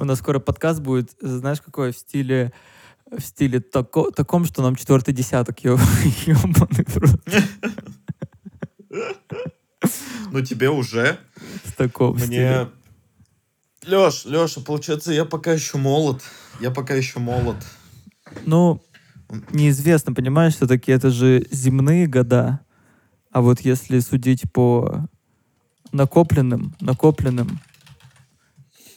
У нас скоро подкаст будет, знаешь, какой в стиле в стиле тако, таком, что нам четвертый десяток, ёбаный Ну, тебе уже. В таком Мне... стиле. Леш, Леша, получается, я пока еще молод. Я пока еще молод. Ну, неизвестно, понимаешь, все-таки это же земные года. А вот если судить по накопленным, накопленным,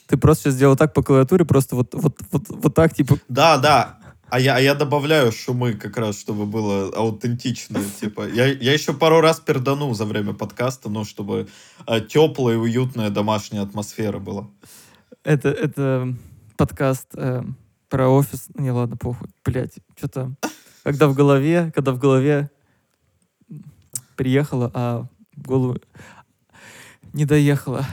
ты просто сейчас сделал так по клавиатуре, просто вот, вот, вот, вот так, типа... Да, да. А я, а я добавляю шумы как раз, чтобы было аутентично. Типа, я, я еще пару раз пердану за время подкаста, ну, чтобы э, теплая и уютная домашняя атмосфера была. Это, это подкаст э, про офис. Не, ладно, похуй. Блять, что-то... Когда в голове, когда в голове приехала, а в голову не доехала.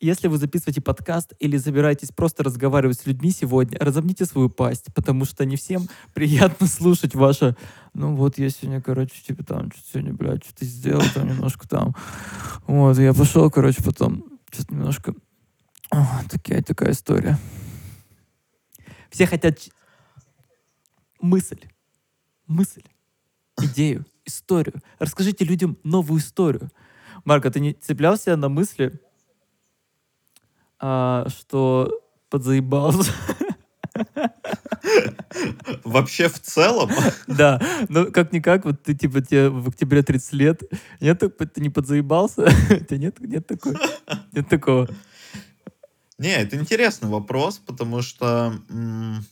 Если вы записываете подкаст или собираетесь просто разговаривать с людьми сегодня, разомните свою пасть, потому что не всем приятно слушать ваше ну вот я сегодня, короче, типа там, что сегодня, блядь, что-то сделал там немножко там. Вот, я пошел, короче, потом что-то немножко... О, такая, такая история. Все хотят мысль, мысль, идею, историю. Расскажите людям новую историю. Марко, ты не цеплялся на мысли, а, что подзаебался? Вообще в целом? Да, ну как-никак, вот ты типа тебе в октябре 30 лет, нет, ты не подзаебался? У тебя нет, нет, такой, нет такого? Не, это интересный вопрос, потому что м-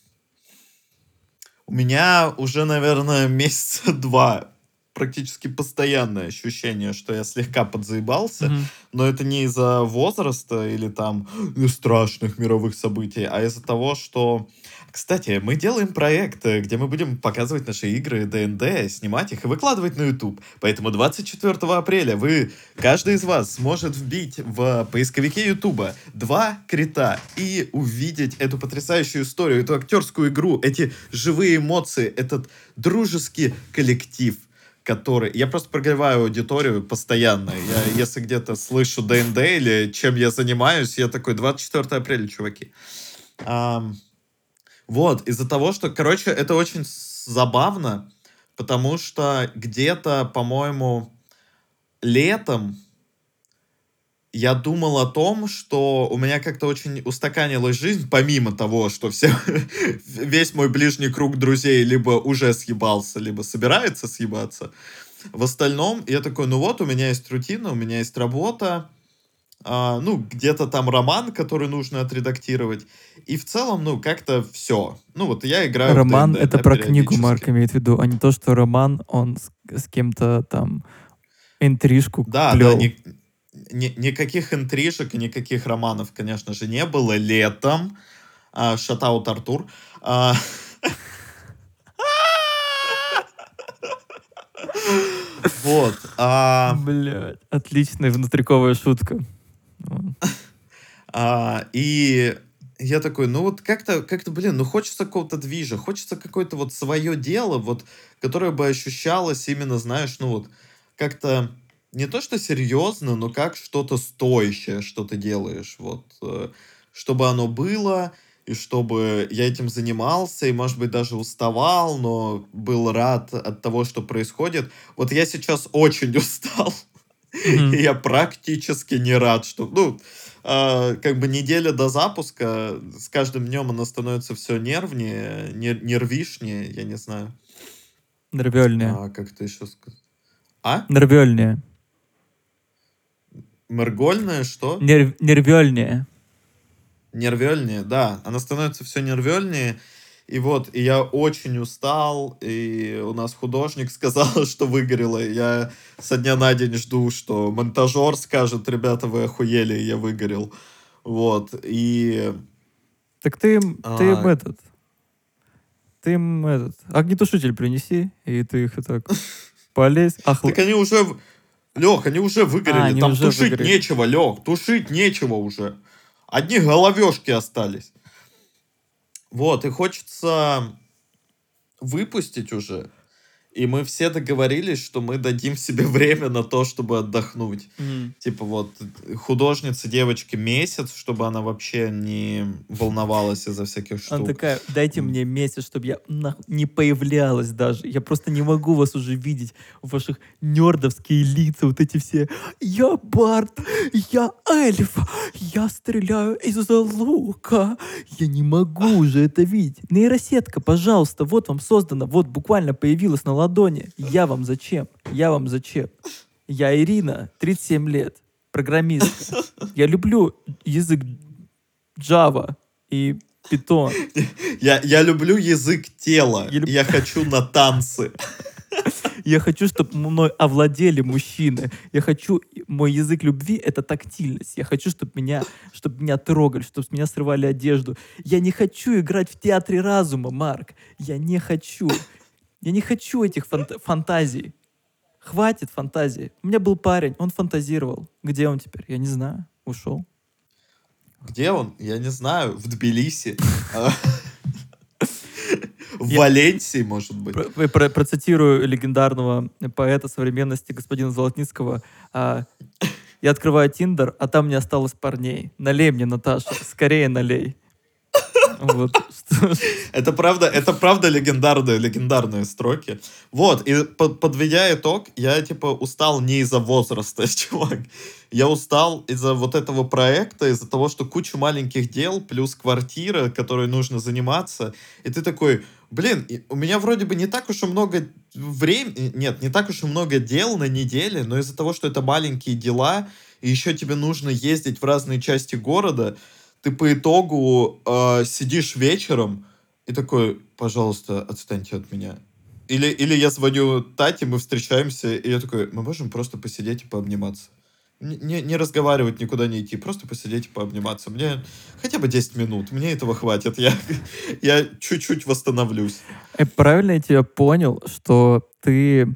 у меня уже, наверное, месяца два практически постоянное ощущение, что я слегка подзаебался, Мгм. но это не из-за возраста или там страшных мировых событий, а из-за того, что... Кстати, мы делаем проект, где мы будем показывать наши игры ДНД, снимать их и выкладывать на YouTube. Поэтому 24 апреля вы, каждый из вас сможет вбить в поисковике YouTube два крита и увидеть эту потрясающую историю, эту актерскую игру, эти живые эмоции, этот дружеский коллектив который... Я просто прогреваю аудиторию постоянно. Я, если где-то слышу ДНД или чем я занимаюсь, я такой, 24 апреля, чуваки. Ам, вот, из-за того, что, короче, это очень забавно, потому что где-то, по-моему, летом я думал о том, что у меня как-то очень устаканилась жизнь, помимо того, что все, весь мой ближний круг друзей либо уже съебался, либо собирается съебаться. В остальном я такой, ну вот, у меня есть рутина, у меня есть работа, а, ну, где-то там роман, который нужно отредактировать. И в целом, ну, как-то все. Ну, вот я играю Роман это да, про книгу. Марк имеет в виду, а не то, что роман, он с, с кем-то там интрижку Да, плел. да, ни- ни- никаких интрижек и никаких романов, конечно же, не было летом. А, Шатаут Артур. А, Вот. а, Блядь, отличная внутриковая шутка. И я такой, ну вот как-то, как-то, блин, ну хочется какого-то движа, хочется какое-то вот свое дело, вот, которое бы ощущалось именно, знаешь, ну вот, как-то не то, что серьезно, но как что-то стоящее, что ты делаешь, вот, э, чтобы оно было, и чтобы я этим занимался, и, может быть, даже уставал, но был рад от того, что происходит. Вот я сейчас очень устал, Мгм. и я практически не рад, что, ну, а, как бы неделя до запуска, с каждым днем она становится все нервнее, нер- нервишнее, я не знаю. Нервёльнее. А, как это еще сказать? А? Нервёльнее. Мергольная, что? Нерв- Нервёльнее. Нервельнее, да. Она становится все нервельнее. И вот, и я очень устал, и у нас художник сказал, что выгорело. Я со дня на день жду, что монтажер скажет, ребята, вы охуели, я выгорел. Вот, и... Так ты им, ты им А. этот... Ты им этот... Огнетушитель принеси, и ты их и так полезь. Охла- Так они уже... Лех, они уже выгорели. А, они Там уже тушить выгорели. нечего, Лех, тушить нечего уже. Одни головешки остались. Вот, и хочется выпустить уже. И мы все договорились, что мы дадим себе время на то, чтобы отдохнуть. М. Типа вот художница девочки месяц, чтобы она вообще не волновалась из-за всяких штук. Она такая, дайте мне месяц, чтобы я нах- не появлялась даже. Я просто не могу вас уже видеть. Ваших нердовские лица, вот эти все. Я Барт, я эльф, я стреляю из лука. Я не могу уже это видеть. Нейросетка, пожалуйста, вот вам создана, вот буквально появилась на ладони. Я вам зачем? Я вам зачем? Я Ирина, 37 лет, программистка. Я люблю язык Java и Python. Я, я люблю язык тела. Я Я, люб- хочу на танцы. Я хочу, чтобы мной овладели мужчины. Я хочу, мой язык любви — это тактильность. Я хочу, чтобы меня, чтобы меня трогали, чтобы с меня срывали одежду. Я не хочу играть в театре разума, Марк. Я не хочу. Я не хочу этих фант- фантазий. Хватит фантазии. У меня был парень, он фантазировал. Где он теперь? Я не знаю. Ушел. Где он? Я не знаю. В Тбилиси. В Валенсии, может быть. Про- про- процитирую легендарного поэта современности господина Золотницкого. А, Я открываю Тиндер, а там не осталось парней. Налей мне, Наташа, скорее налей. Это правда, это правда легендарные, легендарные строки. Вот, и под- подведя итог, я, типа, устал не из-за возраста, чувак. Я устал из-за вот этого проекта, из-за того, что куча маленьких дел, плюс квартира, которой нужно заниматься. И ты такой, блин, у меня вроде бы не так уж и много времени, нет, не так уж и много дел на неделе, но из-за того, что это маленькие дела, и еще тебе нужно ездить в разные части города, ты по итогу э, сидишь вечером и такой, пожалуйста, отстаньте от меня. Или, или я звоню Тате, мы встречаемся, и я такой, мы можем просто посидеть и пообниматься. Не, не разговаривать, никуда не идти, просто посидеть и пообниматься. Мне хотя бы 10 минут, мне этого хватит. Я, я чуть-чуть восстановлюсь. Э, Правильно я тебя понял, что ты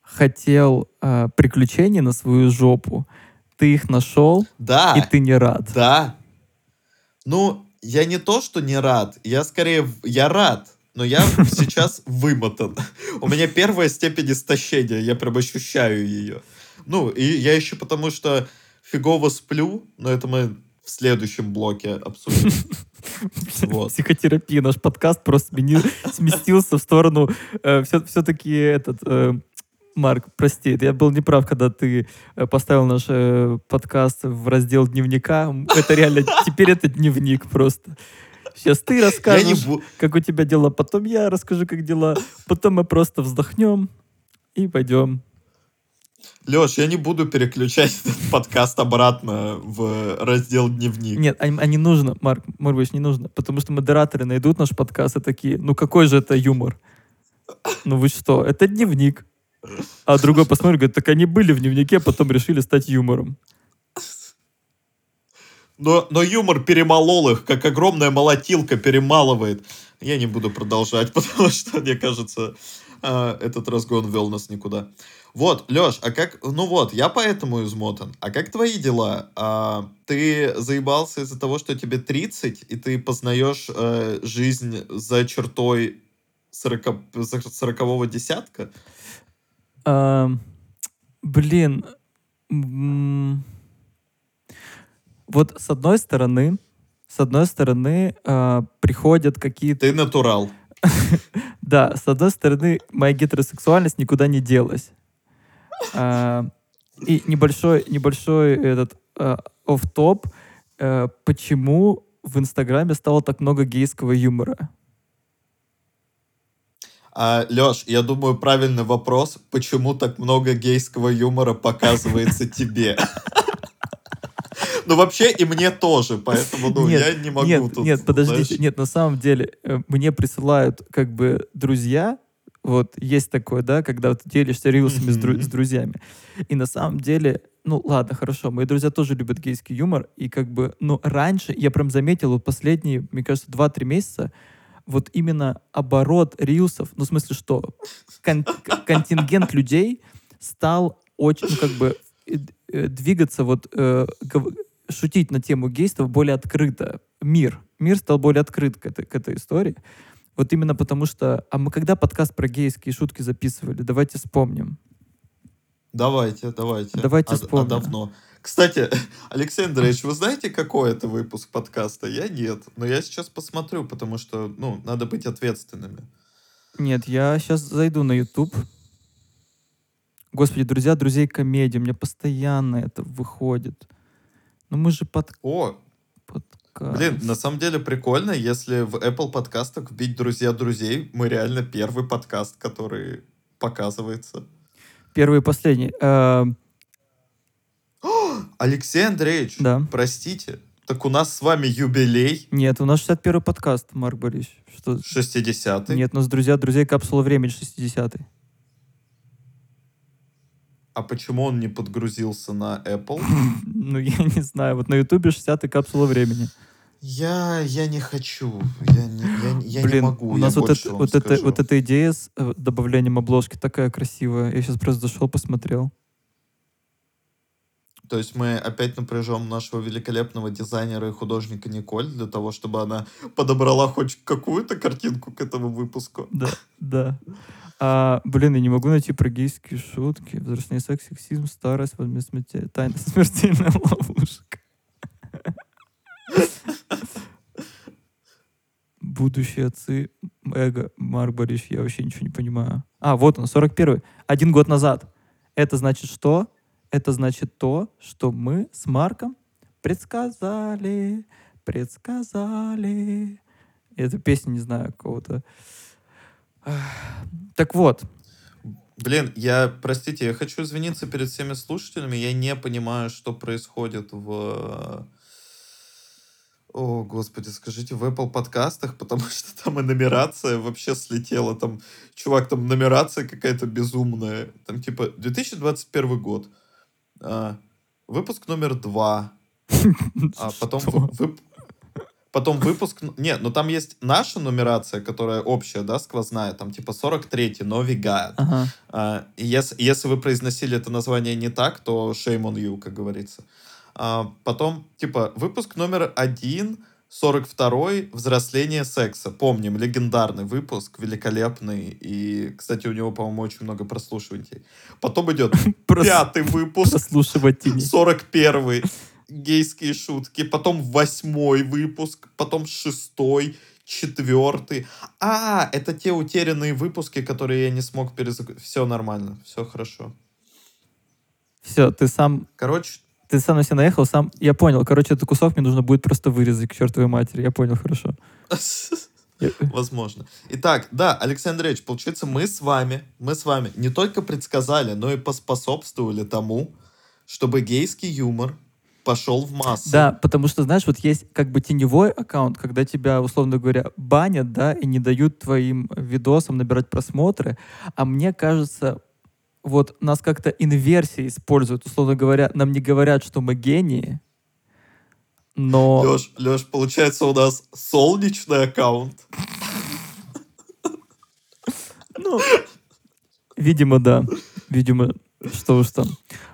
хотел а, приключений на свою жопу, ты их нашел, Да, и ты не рад. да. Ну, я не то, что не рад, я скорее, я рад, но я сейчас вымотан. У меня первая степень истощения, я прям ощущаю ее. Ну, и я еще потому что фигово сплю, но это мы в следующем блоке обсудим. Вот. Психотерапия, наш подкаст просто сместился в сторону все, все-таки этот... Марк, прости, я был неправ, когда ты э, поставил наш э, подкаст в раздел дневника. Это реально, теперь это дневник просто. Сейчас ты не расскажешь, как у тебя дела, потом я расскажу, как дела, потом мы просто вздохнем и пойдем. Леш, я не буду переключать этот подкаст обратно в раздел дневник. Нет, а, а не нужно, Марк, Маркович, не нужно, потому что модераторы найдут наш подкаст и такие, ну какой же это юмор? Ну вы что, это дневник. А другой посмотрит, говорит, так они были в дневнике, а потом решили стать юмором. Но, но юмор перемолол их, как огромная молотилка перемалывает. Я не буду продолжать, потому что, мне кажется, а, этот разгон вел нас никуда. Вот, Леш, а как... Ну вот, я поэтому измотан. А как твои дела? А, ты заебался из-за того, что тебе 30, и ты познаешь э, жизнь за чертой 40, за- сорокового десятка? А, блин, вот с одной стороны, с одной стороны а, приходят какие-то Ты натурал. Да, с одной стороны, моя гетеросексуальность никуда не делась. А, и небольшой, небольшой этот офф-топ, а, почему в Инстаграме стало так много гейского юмора? А, Леш, я думаю, правильный вопрос, почему так много гейского юмора показывается тебе? Ну, вообще, и мне тоже, поэтому, ну, Нет, я не могу нет, тут, нет, подождите, знаешь. нет, на самом деле э, мне присылают как бы друзья, вот есть такое, да, когда вот делишься рилсами с, дру- с друзьями, и на самом деле, ну ладно, хорошо, мои друзья тоже любят гейский юмор, и как бы, ну раньше я прям заметил вот последние, мне кажется, 2-3 месяца, вот именно оборот рилсов, ну в смысле что, кон- контингент людей стал очень, ну как бы э, э, двигаться вот э, шутить на тему гейства более открыто. Мир. Мир стал более открыт к этой, к этой истории. Вот именно потому что... А мы когда подкаст про гейские шутки записывали? Давайте вспомним. Давайте, давайте. Давайте а, вспомним. А давно. Кстати, Алексей Андреевич, вы знаете, какой это выпуск подкаста? Я нет. Но я сейчас посмотрю, потому что, ну, надо быть ответственными. Нет, я сейчас зайду на YouTube. Господи, друзья, друзей комедии. У меня постоянно это выходит. Ну мы же под... О, подкаст. блин, на самом деле прикольно, если в Apple подкастах вбить «Друзья друзей», мы реально первый подкаст, который показывается. Первый и последний. Э, Алексей Андреевич, Да. простите, так у нас с вами юбилей Нет, у нас 61 подкаст, Марк Борисович. Что? 60-й. Нет, у нас друзья, друзей капсула времени 60-й. А почему он не подгрузился на Apple? Ну, я не знаю. Вот на Ютубе 60-й капсула времени. Я, я не хочу. Я не, я, не- я не Блин, могу. у нас я вот, это, вот, это, вот эта идея с э, добавлением обложки такая красивая. Я сейчас просто зашел, посмотрел. То есть мы опять напряжем нашего великолепного дизайнера и художника Николь для того, чтобы она подобрала хоть какую-то картинку к этому выпуску. Да, да. А, блин, я не могу найти про гейские шутки. Взрослый секс, сексизм, старость, возмездие тайна смертельная ловушка. Будущие отцы, эго, Марк Борисович, я вообще ничего не понимаю. А, вот он, 41-й. Один год назад. Это значит что? Это значит то, что мы с Марком предсказали, предсказали. Эту песню не знаю какого-то. Ах. Так вот, Блин, я, простите, я хочу извиниться перед всеми слушателями. Я не понимаю, что происходит в... О, господи, скажите, в Apple подкастах, потому что там и нумерация вообще слетела. Там, чувак, там нумерация какая-то безумная. Там типа 2021 год. А, выпуск номер два. А потом, вып- потом выпуск... Нет, ну там есть наша нумерация, которая общая, да, сквозная. Там типа 43-й, Новигад. Ага. А, и если, если вы произносили это название не так, то shame on you, как говорится. А, потом, типа, выпуск номер один, 42-й, «Взросление секса». Помним, легендарный выпуск, великолепный. И, кстати, у него, по-моему, очень много прослушиваний. Потом идет пятый выпуск, Прослушиватели. 41-й, гейские шутки. Потом восьмой выпуск, потом шестой, четвертый. А, это те утерянные выпуски, которые я не смог перезагрузить. Все нормально, все хорошо. Все, ты сам, Короче, ты сам на себя наехал, сам... Я понял. Короче, этот кусок мне нужно будет просто вырезать к чертовой матери. Я понял, хорошо. Возможно. Итак, да, Алексей Андреевич, получается, мы с вами, мы с вами не только предсказали, но и поспособствовали тому, чтобы гейский юмор пошел в массы. Да, потому что, знаешь, вот есть как бы теневой аккаунт, когда тебя, условно говоря, банят, да, и не дают твоим видосам набирать просмотры. А мне кажется, вот нас как-то инверсии используют. Условно говоря, нам не говорят, что мы гении, но... Леш, Леш, получается, у нас солнечный аккаунт. Ну, видимо, да. Видимо, что уж там.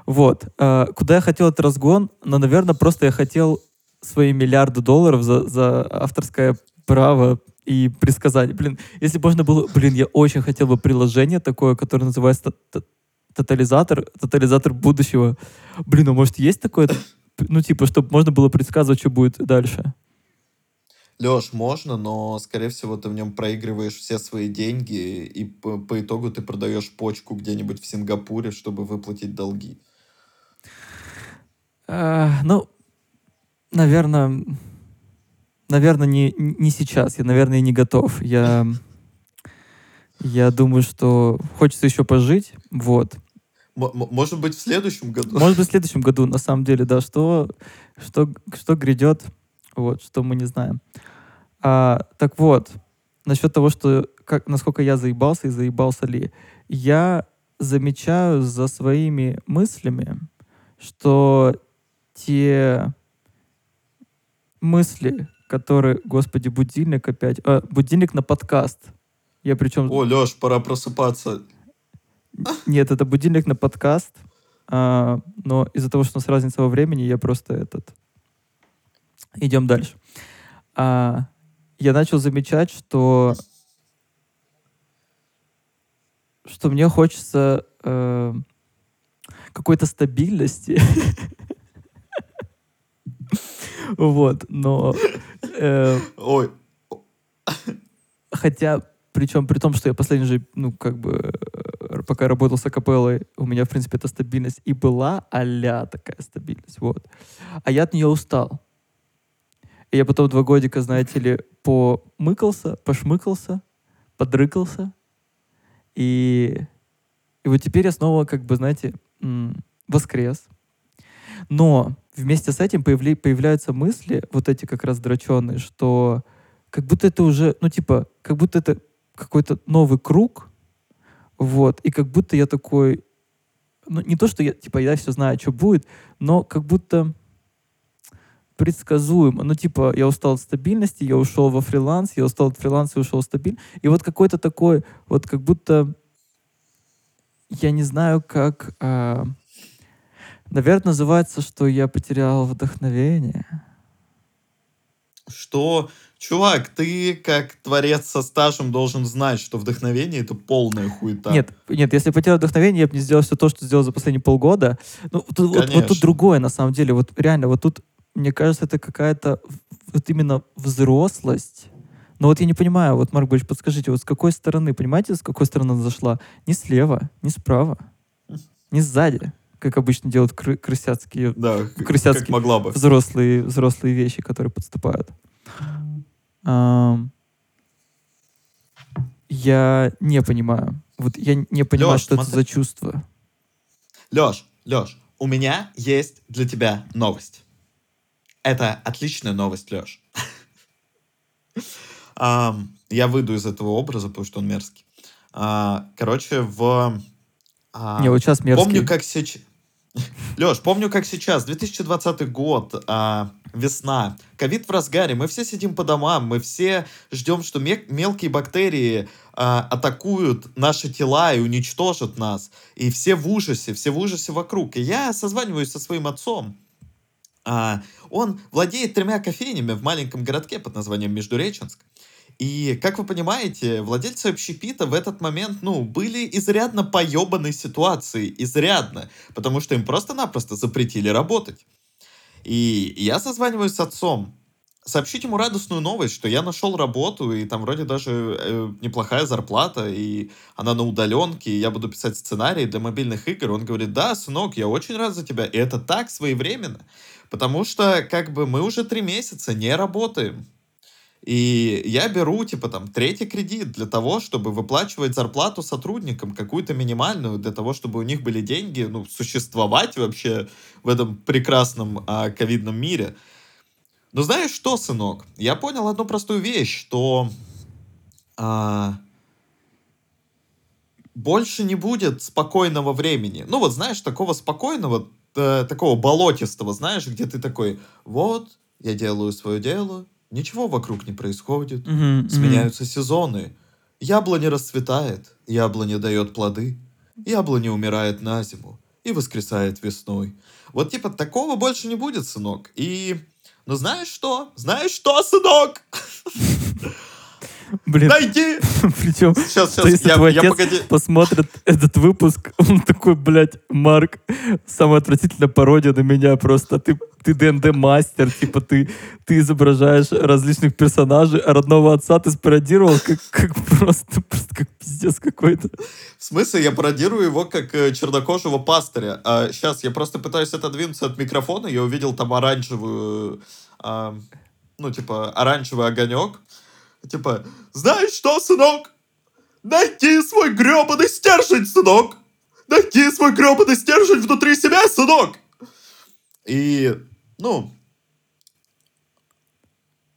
Вот. А, куда я хотел этот разгон? Ну, наверное, просто я хотел свои миллиарды долларов за, за авторское право и предсказание. Блин, если можно было... Блин, я очень хотел бы приложение такое, которое называется тотализатор, тотализатор будущего. Блин, а может есть такое? Ну, типа, чтобы можно было предсказывать, что будет дальше. Леш, можно, но, скорее всего, ты в нем проигрываешь все свои деньги, и по, по итогу ты продаешь почку где-нибудь в Сингапуре, чтобы выплатить долги. А, ну, наверное, наверное, не, не сейчас. Я, наверное, не готов. Я, я думаю, что хочется еще пожить. Вот. М- может быть, в следующем году? Может быть, в следующем году, на самом деле, да, что, что, что грядет, вот, что мы не знаем. А, так вот, насчет того, что как, насколько я заебался и заебался ли, я замечаю за своими мыслями, что те мысли, которые, господи, будильник опять, а, будильник на подкаст. Я причем О, Леш, пора просыпаться. нет, это будильник на подкаст, а, но из-за того, что у нас разница во времени, я просто этот... Идем дальше. А, я начал замечать, что что мне хочется э, какой-то стабильности. Вот, но... э, Ой, Хотя, причем при том, что я последний же, ну, как бы, э, пока работал с акапеллой, у меня, в принципе, эта стабильность и была а такая стабильность, вот. А я от нее устал. И я потом два годика, знаете ли, помыкался, пошмыкался, подрыкался. И, и вот теперь я снова, как бы, знаете, воскрес. Но вместе с этим появли- появляются мысли, вот эти как раз дроченые, что как будто это уже, ну, типа, как будто это какой-то новый круг, вот, и как будто я такой, ну, не то, что я, типа, я все знаю, что будет, но как будто предсказуемо. Ну, типа, я устал от стабильности, я ушел во фриланс, я устал от фриланса и ушел в стабиль. И вот какой-то такой, вот как будто, я не знаю, как, а, наверное, называется, что я потерял вдохновение. Что, чувак, ты как творец со стажем должен знать, что вдохновение это полная хуета. Нет, нет, если потерял вдохновение, я бы не сделал все то, что сделал за последние полгода. Ну, тут- вот, вот тут другое, на самом деле. Вот реально, вот тут, мне кажется, это какая-то вот именно взрослость. Но вот я не понимаю, вот, Марк Борисович, подскажите, вот с какой стороны, понимаете, с какой стороны она зашла? Не слева, не справа, не сзади, как обычно делают кры- крысяцкие Да, к- крысяцкий- как могла бы. взрослые, взрослые вещи, которые подступают. Я не понимаю. Вот я не понимаю, Лёш, что это смотри. за чувство. Леш, Леш, у меня есть для тебя новость. Это отличная новость, Леш. Я выйду из этого образа, потому что он мерзкий. А, Короче, в... а, не, вот сейчас мерзкий. Помню, как сейчас... Леш, помню, как сейчас, 2020 год, а, весна, ковид в разгаре, мы все сидим по домам, мы все ждем, что ме- мелкие бактерии а, атакуют наши тела и уничтожат нас. И все в ужасе, все в ужасе вокруг. И я созваниваюсь со своим отцом. А, он владеет тремя кофейнями в маленьком городке под названием Междуреченск. И, как вы понимаете, владельцы общепита в этот момент, ну, были изрядно поебанной ситуации, изрядно, потому что им просто-напросто запретили работать. И я созваниваюсь с отцом, сообщить ему радостную новость, что я нашел работу, и там вроде даже э, неплохая зарплата, и она на удаленке, и я буду писать сценарии для мобильных игр. Он говорит, да, сынок, я очень рад за тебя. И это так своевременно, потому что как бы мы уже три месяца не работаем. И я беру, типа, там, третий кредит для того, чтобы выплачивать зарплату сотрудникам, какую-то минимальную, для того, чтобы у них были деньги, ну, существовать вообще в этом прекрасном а, ковидном мире. Но знаешь что, сынок? Я понял одну простую вещь, что а, больше не будет спокойного времени. Ну, вот знаешь, такого спокойного, э, такого болотистого, знаешь, где ты такой, вот, я делаю свое дело, ничего вокруг не происходит, мгм. сменяются сезоны, яблоня расцветает, яблоня дает плоды, яблоня умирает на зиму и воскресает весной. Вот типа такого больше не будет, сынок. И, ну знаешь что? Знаешь что, сынок? Блин, Найди! причем, Сейчас, сейчас, если я, твой я отец погоди. посмотрит этот выпуск, он такой, блядь, Марк, самая отвратительная пародия на меня просто. Ты, ты ДНД-мастер, типа ты, ты изображаешь различных персонажей, а родного отца ты спародировал как, как просто, просто как пиздец какой-то. В смысле, я пародирую его как э, чернокожего пастыря. А, сейчас, я просто пытаюсь отодвинуться от микрофона, я увидел там оранжевую, а, ну, типа, оранжевый огонек. Типа, знаешь что, сынок? Найди свой гребаный стержень, сынок! Найди свой гребаный стержень внутри себя, сынок! И, ну,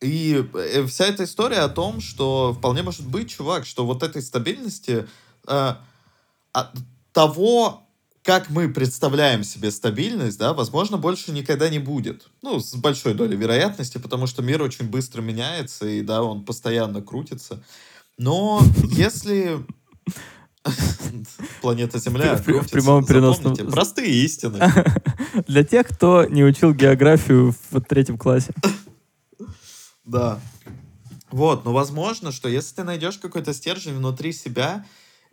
и э, вся эта история о том, что вполне может быть, чувак, что вот этой стабильности э, от того, как мы представляем себе стабильность, да, возможно, больше никогда не будет. Ну, с большой долей вероятности, потому что мир очень быстро меняется, и да, он постоянно крутится. Но если планета Земля В прямом переносном- простые истины. Для тех, кто не учил географию в третьем классе. Да. Вот, но возможно, что если ты найдешь какой-то стержень внутри себя,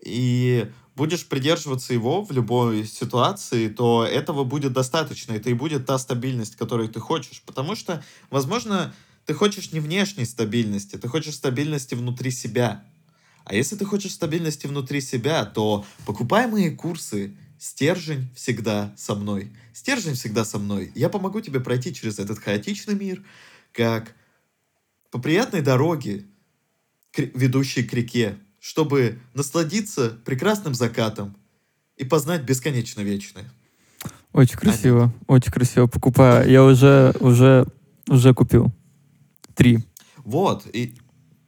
и будешь придерживаться его в любой ситуации, то этого будет достаточно. Это и будет та стабильность, которую ты хочешь. Потому что, возможно, ты хочешь не внешней стабильности, ты хочешь стабильности внутри себя. А если ты хочешь стабильности внутри себя, то покупай мои курсы. Стержень всегда со мной. Стержень всегда со мной. Я помогу тебе пройти через этот хаотичный мир, как по приятной дороге, ведущей к реке, чтобы насладиться прекрасным закатом и познать бесконечно вечное. Очень красиво, Аминь. очень красиво. Покупаю. Я уже, уже, уже купил. Три. Вот, и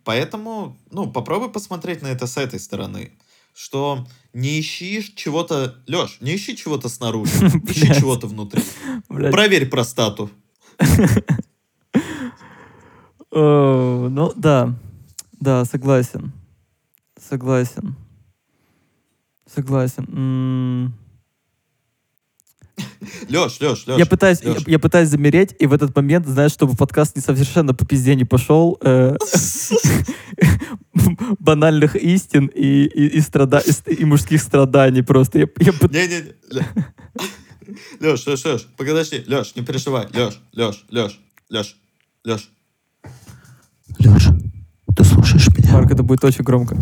поэтому, ну, попробуй посмотреть на это с этой стороны. Что не ищи чего-то... Леш, не ищи чего-то снаружи. Ищи чего-то внутри. Проверь простату. Ну, да. Да, согласен. Согласен. Согласен. Леш, Леш, Леш. Я пытаюсь, Леш. Я, я пытаюсь замереть, и в этот момент, знаешь, чтобы подкаст не совершенно по пизде не пошел, э, банальных истин и, и, и, страда, и, и мужских страданий просто. Я, я... Не-не-не. Леш, Леш, Леш, подожди, Леш, не переживай. Леш, Леш, Леш, Леш, Леш. Леш, ты слушаешь меня? Марк, это будет очень громко.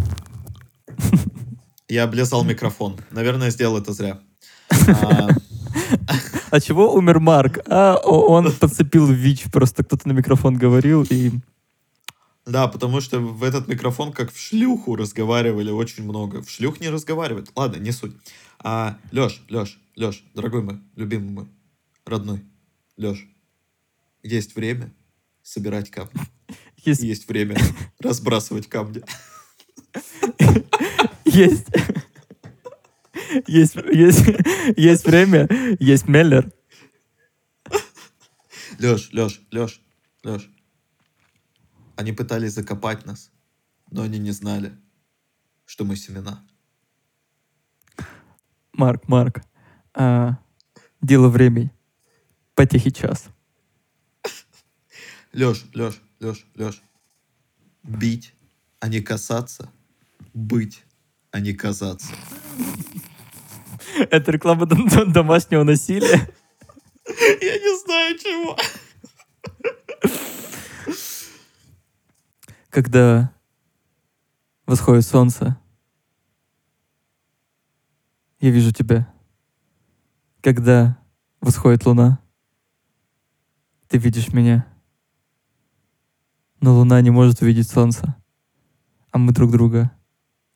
Я облизал микрофон. Наверное, сделал это зря. А чего умер Марк? А он подцепил ВИЧ, просто кто-то на микрофон говорил и... Да, потому что в этот микрофон как в шлюху разговаривали очень много. В шлюх не разговаривают. Ладно, не суть. А, Леш, Леш, Леш, дорогой мой, любимый мой, родной, Леш, есть время собирать камни. Есть, есть время разбрасывать камни. Есть. Есть, есть, есть время, есть Меллер. Леш, Леш, Леш, Леш. Они пытались закопать нас, но они не знали, что мы семена. Марк, Марк, а, дело времени. Потихий час. Леш, Леш, Леш, Леш. Бить, а не касаться. Быть, а не казаться. Это реклама домашнего насилия? Я не знаю чего. Когда восходит солнце, я вижу тебя. Когда восходит луна, ты видишь меня. Но луна не может увидеть солнце, а мы друг друга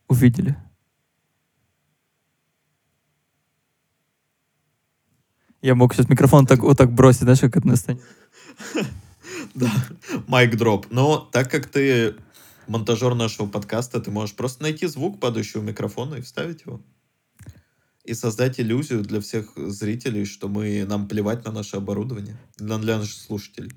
увидели. Я мог сейчас микрофон так, вот так бросить, знаешь, как это на сцене. Да, майк дроп. Но так как ты монтажер нашего подкаста, ты можешь просто найти звук падающего микрофона и вставить его. И создать иллюзию для всех зрителей, что мы нам плевать на наше оборудование, для, для наших слушателей.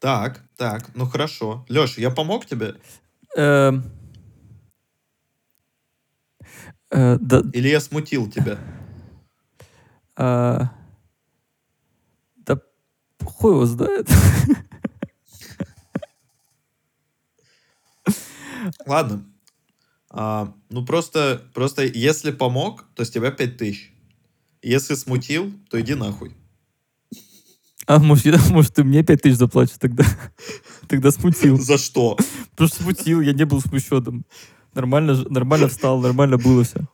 Так, так, ну хорошо. Леша, я помог тебе? Эм, Э, да, Или я смутил тебя? а, да хуй его знает. Ладно. А, ну просто, просто если помог, то с тебя 5000. Если смутил, то иди нахуй. А может, я- может ты мне пять тысяч заплатишь тогда? Тогда смутил. За что? Потому что смутил, я не был смущенным. Нормально, нормально встал, нормально было все.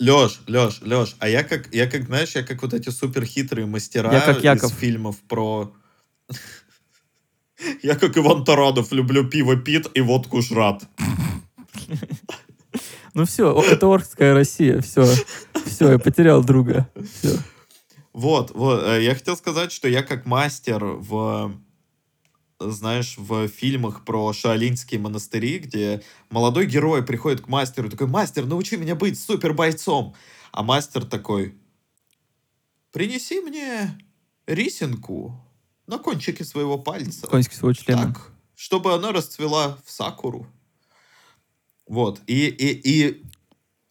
Леш, Леш, Леш, а я как, я как, знаешь, я как вот эти супер хитрые мастера Я как Яков. из фильмов про... Я как Иван Таранов люблю пиво пит и водку жрат. Ну все, это Орская Россия, все. Все, я потерял друга. Все. Вот, вот, э, я хотел сказать, что я как мастер в знаешь, в фильмах про шаолиньские монастыри, где молодой герой приходит к мастеру и такой, мастер, научи меня быть супер бойцом. А мастер такой, принеси мне рисинку на кончике своего пальца. Кончики своего члена. Так, чтобы она расцвела в сакуру. Вот. И, и, и,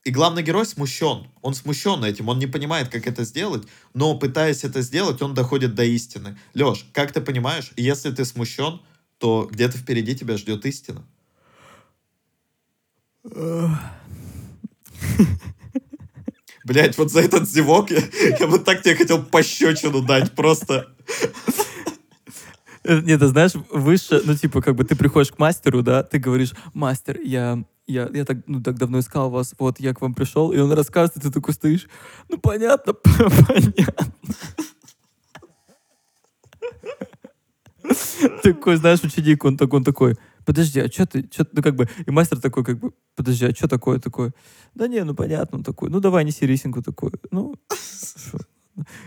и главный герой смущен. Он смущен этим, он не понимает, как это сделать, но пытаясь это сделать, он доходит до истины. Леш, как ты понимаешь, если ты смущен, то где-то впереди тебя ждет истина. Блять, вот за этот зевок я, я бы так тебе хотел пощечину дать, просто. Э, Нет, ты знаешь, выше, ну, типа, как бы ты приходишь к мастеру, да, ты говоришь, мастер, я, я, я так, ну, так давно искал вас, вот, я к вам пришел, и он рассказывает, и ты такой стоишь, ну, понятно, понятно. Такой, знаешь, ученик, он такой, он такой, подожди, а что ты, чё, ты?» ну, как бы, и мастер такой, как бы, подожди, а что такое, такой, да не, ну, понятно, он такой, ну, давай, неси рисинку, такой, ну, шо?»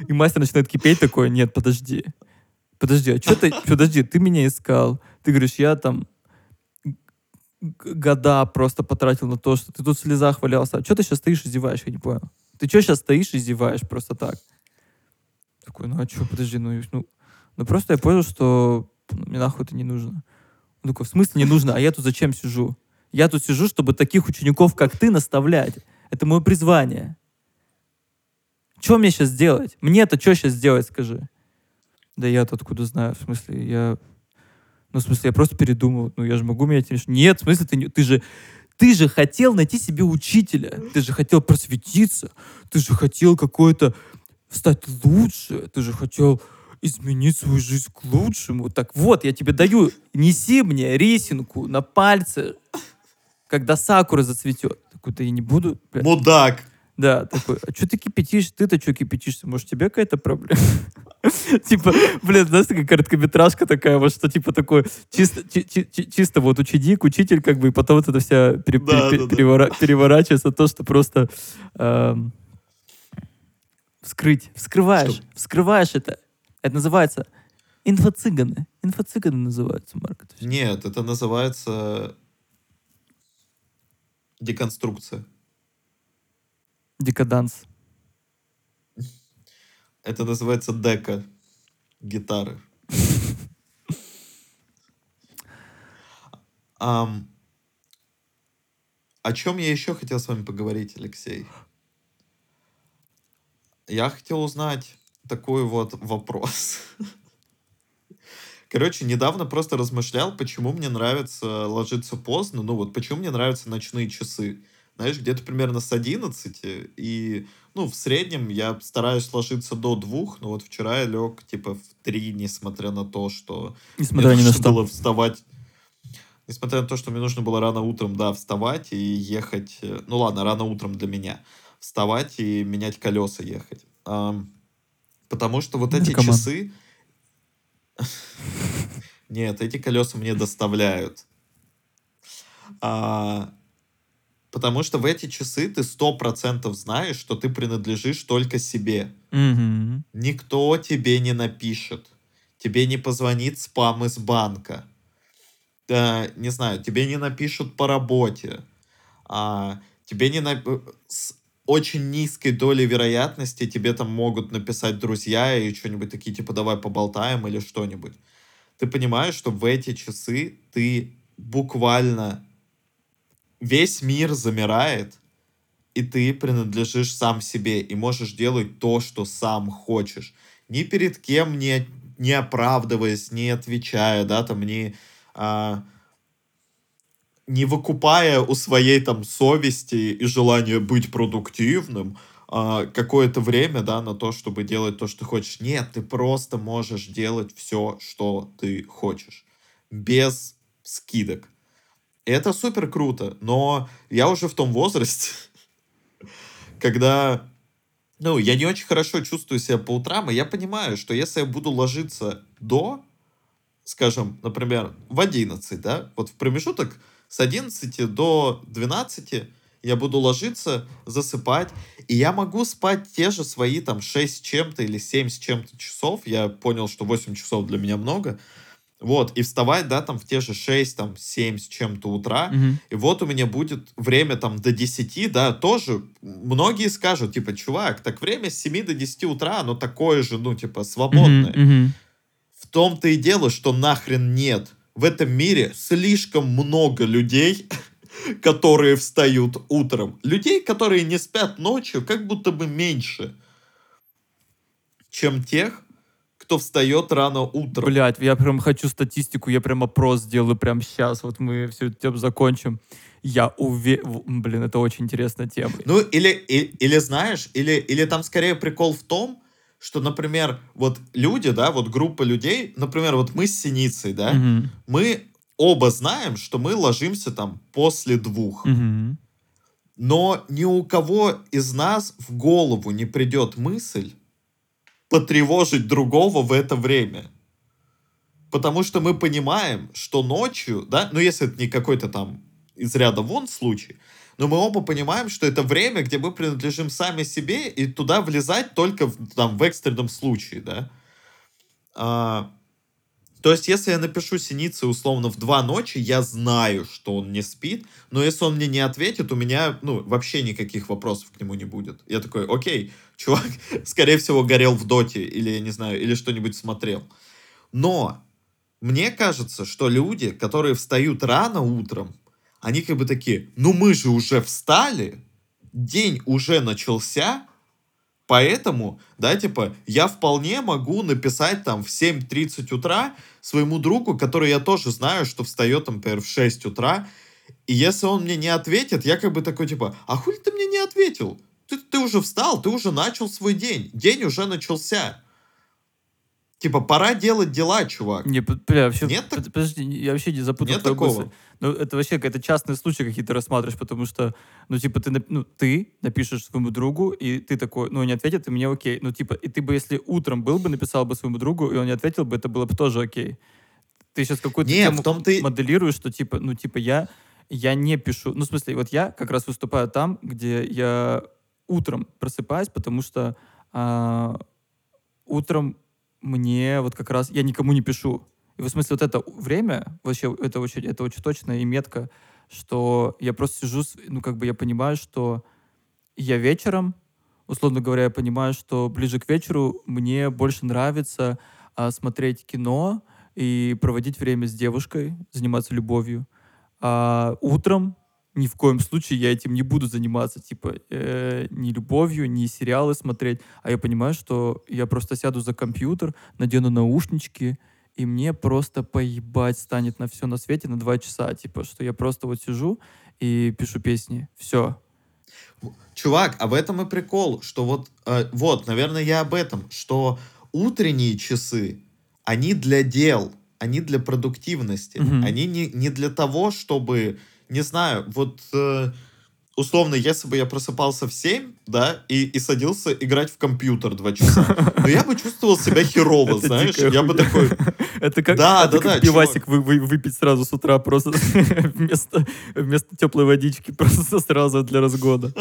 И мастер начинает кипеть такой, нет, подожди, подожди, а что ты, подожди, ты меня искал, ты говоришь, я там года просто потратил на то, что ты тут в слезах валялся, а что ты сейчас стоишь и зеваешь, я не понял. Ты что сейчас стоишь и зеваешь просто так? Такой, ну а что, подожди, ну, ну, ну просто я понял, что мне нахуй это не нужно. Он такой, в смысле не нужно? А я тут зачем сижу? Я тут сижу, чтобы таких учеников, как ты, наставлять. Это мое призвание. Что мне сейчас делать? Мне-то что сейчас делать, скажи? Да я-то откуда знаю, в смысле, я... Ну, в смысле, я просто передумал. Ну, я же могу менять решение. Нет, в смысле, ты, ты же... Ты же хотел найти себе учителя. Ты же хотел просветиться. Ты же хотел какой-то стать лучше. Ты же хотел изменить свою жизнь к лучшему. Так вот, я тебе даю, неси мне рисинку на пальце, когда сакура зацветет. Такой, да я не буду. бля». Мудак. Да, такой, а что ты кипятишь? Ты-то что кипятишься? Может, тебе какая-то проблема? Типа, блин, знаешь, такая короткометражка такая, вот что типа такой чисто, чи- чи- чи- чисто вот ученик, учитель, как бы, и потом вот это вся переворачивается то, что просто эм, вскрыть, вскрываешь, вскрываешь это. Это называется инфо-цыганы. Инфо-цыганы называются, Марк. Нет, это называется деконструкция. Декаданс. Это называется дека гитары. Ам, о чем я еще хотел с вами поговорить, Алексей? Я хотел узнать такой вот вопрос. Короче, недавно просто размышлял, почему мне нравится ложиться поздно. Ну вот, почему мне нравятся ночные часы. Знаешь, где-то примерно с 11. И, ну, в среднем я стараюсь ложиться до двух. Но вот вчера я лег, типа, в три, несмотря на то, что Несмотря мне ни на нужно что. было вставать. Несмотря на то, что мне нужно было рано утром, да, вставать и ехать. э, Ну ладно, рано утром для меня. Вставать и менять колеса ехать. Ам, потому что вот эти Наркоман. часы... Нет, эти колеса мне доставляют. А, потому что в эти часы ты сто процентов знаешь, что ты принадлежишь только себе. Мгм. Никто тебе не напишет. Тебе не позвонит спам из банка. Да, не знаю, тебе не напишут по работе. А, тебе не нап- э, с очень низкой долей вероятности тебе там могут написать друзья и что-нибудь такие, типа, давай поболтаем или что-нибудь. Ты понимаешь, что в эти часы ты буквально весь мир замирает, и ты принадлежишь сам себе и можешь делать то, что сам хочешь. Ни перед кем не, не оправдываясь, не отвечая, да, там, не, а, не выкупая у своей там совести и желания быть продуктивным а, какое-то время, да, на то, чтобы делать то, что хочешь. Нет, ты просто можешь делать все, что ты хочешь. Без скидок. Это супер круто, но я уже в том возрасте, когда, ну, я не очень хорошо чувствую себя по утрам, и я понимаю, что если я буду ложиться до, скажем, например, в 11, да, вот в промежуток с 11 до 12 я буду ложиться, засыпать, и я могу спать те же свои там 6 с чем-то или 7 с чем-то часов, я понял, что 8 часов для меня много, вот, и вставать, да, там в те же 6, там 7 с чем-то утра, Мгм. и вот у меня будет время там до 10, да, тоже многие скажут, типа, чувак, так время с 7 до 10 утра, оно такое же, ну, типа, свободное. Мгм, мгм. В том-то и дело, что нахрен нет. В этом мире слишком много людей, которые встают утром. Людей, которые не спят ночью, как будто бы меньше, чем тех, кто встает рано утром. Блять, я прям хочу статистику, я прям опрос сделаю прямо сейчас. Вот мы все тем закончим. Я уверен... Блин, это очень интересная тема. Ну, или, и- или знаешь, или, или там скорее прикол в том, что, например, вот люди, да, вот группа людей, например, вот мы с Синицей, да, Мгм. мы оба знаем, что мы ложимся там после двух. Мгм. Но ни у кого из нас в голову не придет мысль потревожить другого в это время. Потому что мы понимаем, что ночью, да, ну если это не какой-то там из ряда вон случай, но мы оба понимаем, что это время, где мы принадлежим сами себе, и туда влезать только в, там, в экстренном случае, да. А, то есть, если я напишу синице условно в два ночи, я знаю, что он не спит, но если он мне не ответит, у меня, ну, вообще никаких вопросов к нему не будет. Я такой, окей, чувак, скорее всего, горел в доте, или, я не знаю, или что-нибудь смотрел. Но мне кажется, что люди, которые встают рано утром, они как бы такие, ну мы же уже встали, день уже начался, поэтому, да, типа, я вполне могу написать там в 7.30 утра своему другу, который я тоже знаю, что встает, там, например, в 6 утра, и если он мне не ответит, я как бы такой, типа, а хули ты мне не ответил? Ты, ты уже встал, ты уже начал свой день, день уже начался. Типа, пора делать дела, чувак. Не, бля, вообще, Нет так- под- подожди, я вообще не запутал Нет такого? мысль. Ну, это вообще какие-то частные случаи какие-то рассматриваешь, потому что, ну, типа, ты, ну, ты напишешь своему другу, и ты такой, ну, не ответит, и мне окей. Ну, типа, и ты бы, если утром был бы, написал бы своему другу, и он не ответил бы, это было бы тоже окей. Ты сейчас какую-то Не, тему в том-то и- моделируешь, что, типа, ну, типа, я, я не пишу. Ну, в смысле, вот я как раз выступаю там, где я утром просыпаюсь, потому что а, утром мне вот как раз, я никому не пишу. И в смысле вот это время, вообще это очень, это очень точно и метко, что я просто сижу, ну как бы я понимаю, что я вечером, условно говоря, я понимаю, что ближе к вечеру мне больше нравится а, смотреть кино и проводить время с девушкой, заниматься любовью. А утром ни в коем случае я этим не буду заниматься, типа, э, ни любовью, ни сериалы смотреть, а я понимаю, что я просто сяду за компьютер, надену наушнички, и мне просто поебать станет на все на свете на два часа, типа, что я просто вот сижу и пишу песни, все. Чувак, а в этом и прикол, что вот, э, вот, наверное, я об этом, что утренние часы, они для дел, они для продуктивности, Мгм. они не, не для того, чтобы, не знаю, вот, э, условно, если бы я просыпался в 7, да, и, и садился играть в компьютер 2 часа, но я бы чувствовал себя херово, Это знаешь, я бы такой, Это как, Да, это да, как да, пивасик вы- вы- выпить сразу с утра просто вместо, вместо теплой водички, просто сразу для разгона.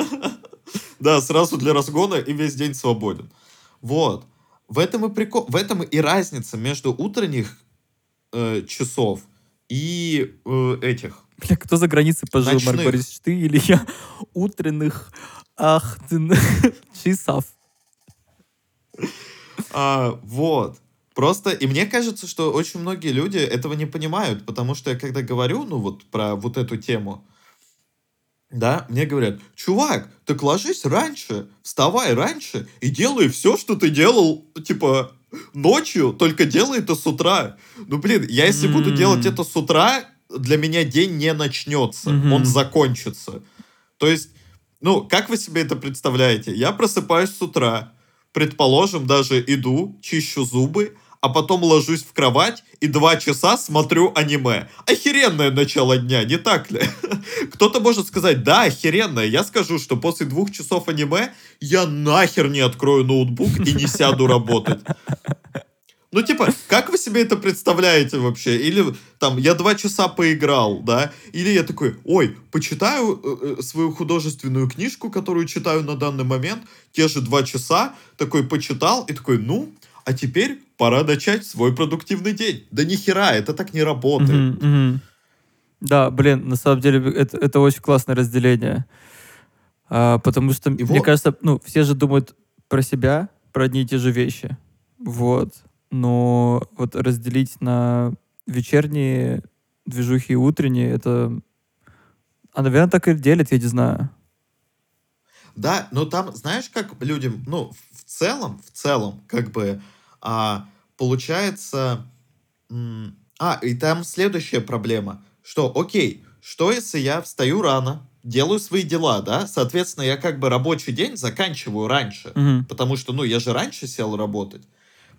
Да, сразу для разгона и весь день свободен. Вот. В этом и прикол, в этом и разница между утренних э, часов и э, этих. Бля, кто за границей пожил, Марк Ночных. Борисович, ты или я? Утренних, ах часов. А, вот. Просто, и мне кажется, что очень многие люди этого не понимают, потому что я когда говорю, ну вот, про вот эту тему, да, мне говорят, чувак, так ложись раньше, вставай раньше и делай все, что ты делал, типа, ночью, только делай это с утра. Ну, блин, я если буду М. делать это с утра, для меня день не начнется, Мгм. он закончится. То есть, ну, как вы себе это представляете? Я просыпаюсь с утра, предположим, даже иду, чищу зубы, а потом ложусь в кровать и два часа смотрю аниме. Охеренное начало дня, не так ли? Кто-то может сказать, да, охеренное. Я скажу, что после двух часов аниме я нахер не открою ноутбук и не сяду работать. Ну, типа, как вы себе это представляете вообще? Или там, я два часа поиграл, да? Или я такой, ой, почитаю э, э, свою художественную книжку, которую читаю на данный момент, те же два часа, такой почитал, и такой, ну, а теперь пора начать свой продуктивный день. Да нихера, это так не работает. Мгм, мгм. Да, блин, на самом деле это, это очень классное разделение. А, потому что, мне вот- кажется, ну, все же думают про себя, про одни и те же вещи. Вот. Но вот разделить на вечерние движухи и утренние, это... А, наверное, так и делят, я не знаю. Да, но там, знаешь, как людям, ну, в целом, в целом, как бы, а, получается... м, А, и там следующая проблема, что, окей, что если я встаю рано, делаю свои дела, да? Соответственно, я как бы рабочий день заканчиваю раньше. Мгм. Потому что, ну, я же раньше сел работать.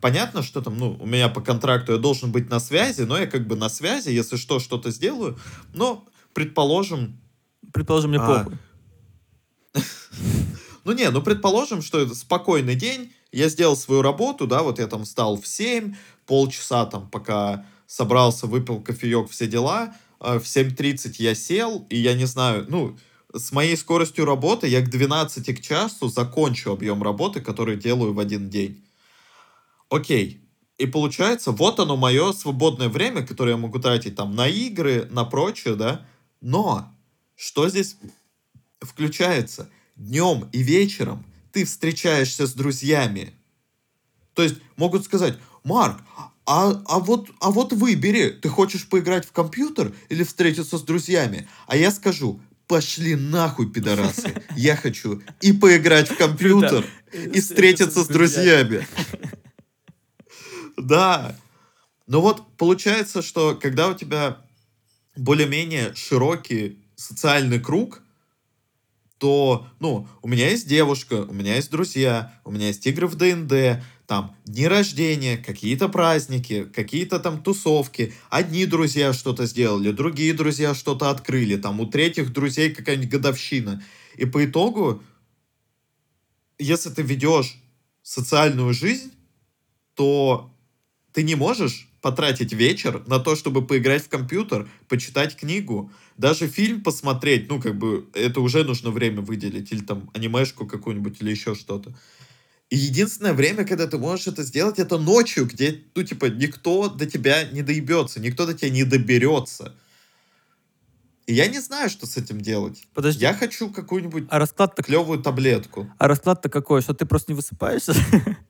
Понятно, что там, ну, у меня по контракту я должен быть на связи, но я как бы на связи, если что, что-то сделаю. Но, предположим, Предположим, мне А. похуй. ну не, ну предположим, что это спокойный день, я сделал свою работу, да, вот я там встал в 7, полчаса там, пока собрался, выпил кофеек, все дела, а в 7.30 я сел, и я не знаю, ну, с моей скоростью работы я к 12 к часу закончу объем работы, который делаю в один день. Окей. И получается, вот оно мое свободное время, которое я могу тратить там на игры, на прочее, да. Но что здесь включается? Днем и вечером ты встречаешься с друзьями. То есть могут сказать, Марк, а, а, вот, а вот выбери, ты хочешь поиграть в компьютер или встретиться с друзьями? А я скажу, пошли нахуй, пидорасы. Я хочу и поиграть в компьютер, и встретиться с друзьями. Да. Но вот получается, что когда у тебя более-менее широкий социальный круг, то, ну, у меня есть девушка, у меня есть друзья, у меня есть игры в ДНД, там, дни рождения, какие-то праздники, какие-то там тусовки. Одни друзья что-то сделали, другие друзья что-то открыли, там, у третьих друзей какая-нибудь годовщина. И по итогу, если ты ведешь социальную жизнь, то ты не можешь потратить вечер на то, чтобы поиграть в компьютер, почитать книгу, даже фильм посмотреть, ну, как бы, это уже нужно время выделить, или там анимешку какую-нибудь, или еще что-то. И единственное время, когда ты можешь это сделать, это ночью, где, ну, типа, никто до тебя не доебется, никто до тебя не доберется. И я не знаю, что с этим делать. Подожди, Я хочу какую-нибудь а расклад-то клевую таблетку. а расклад-то какой? Что ты просто не высыпаешься?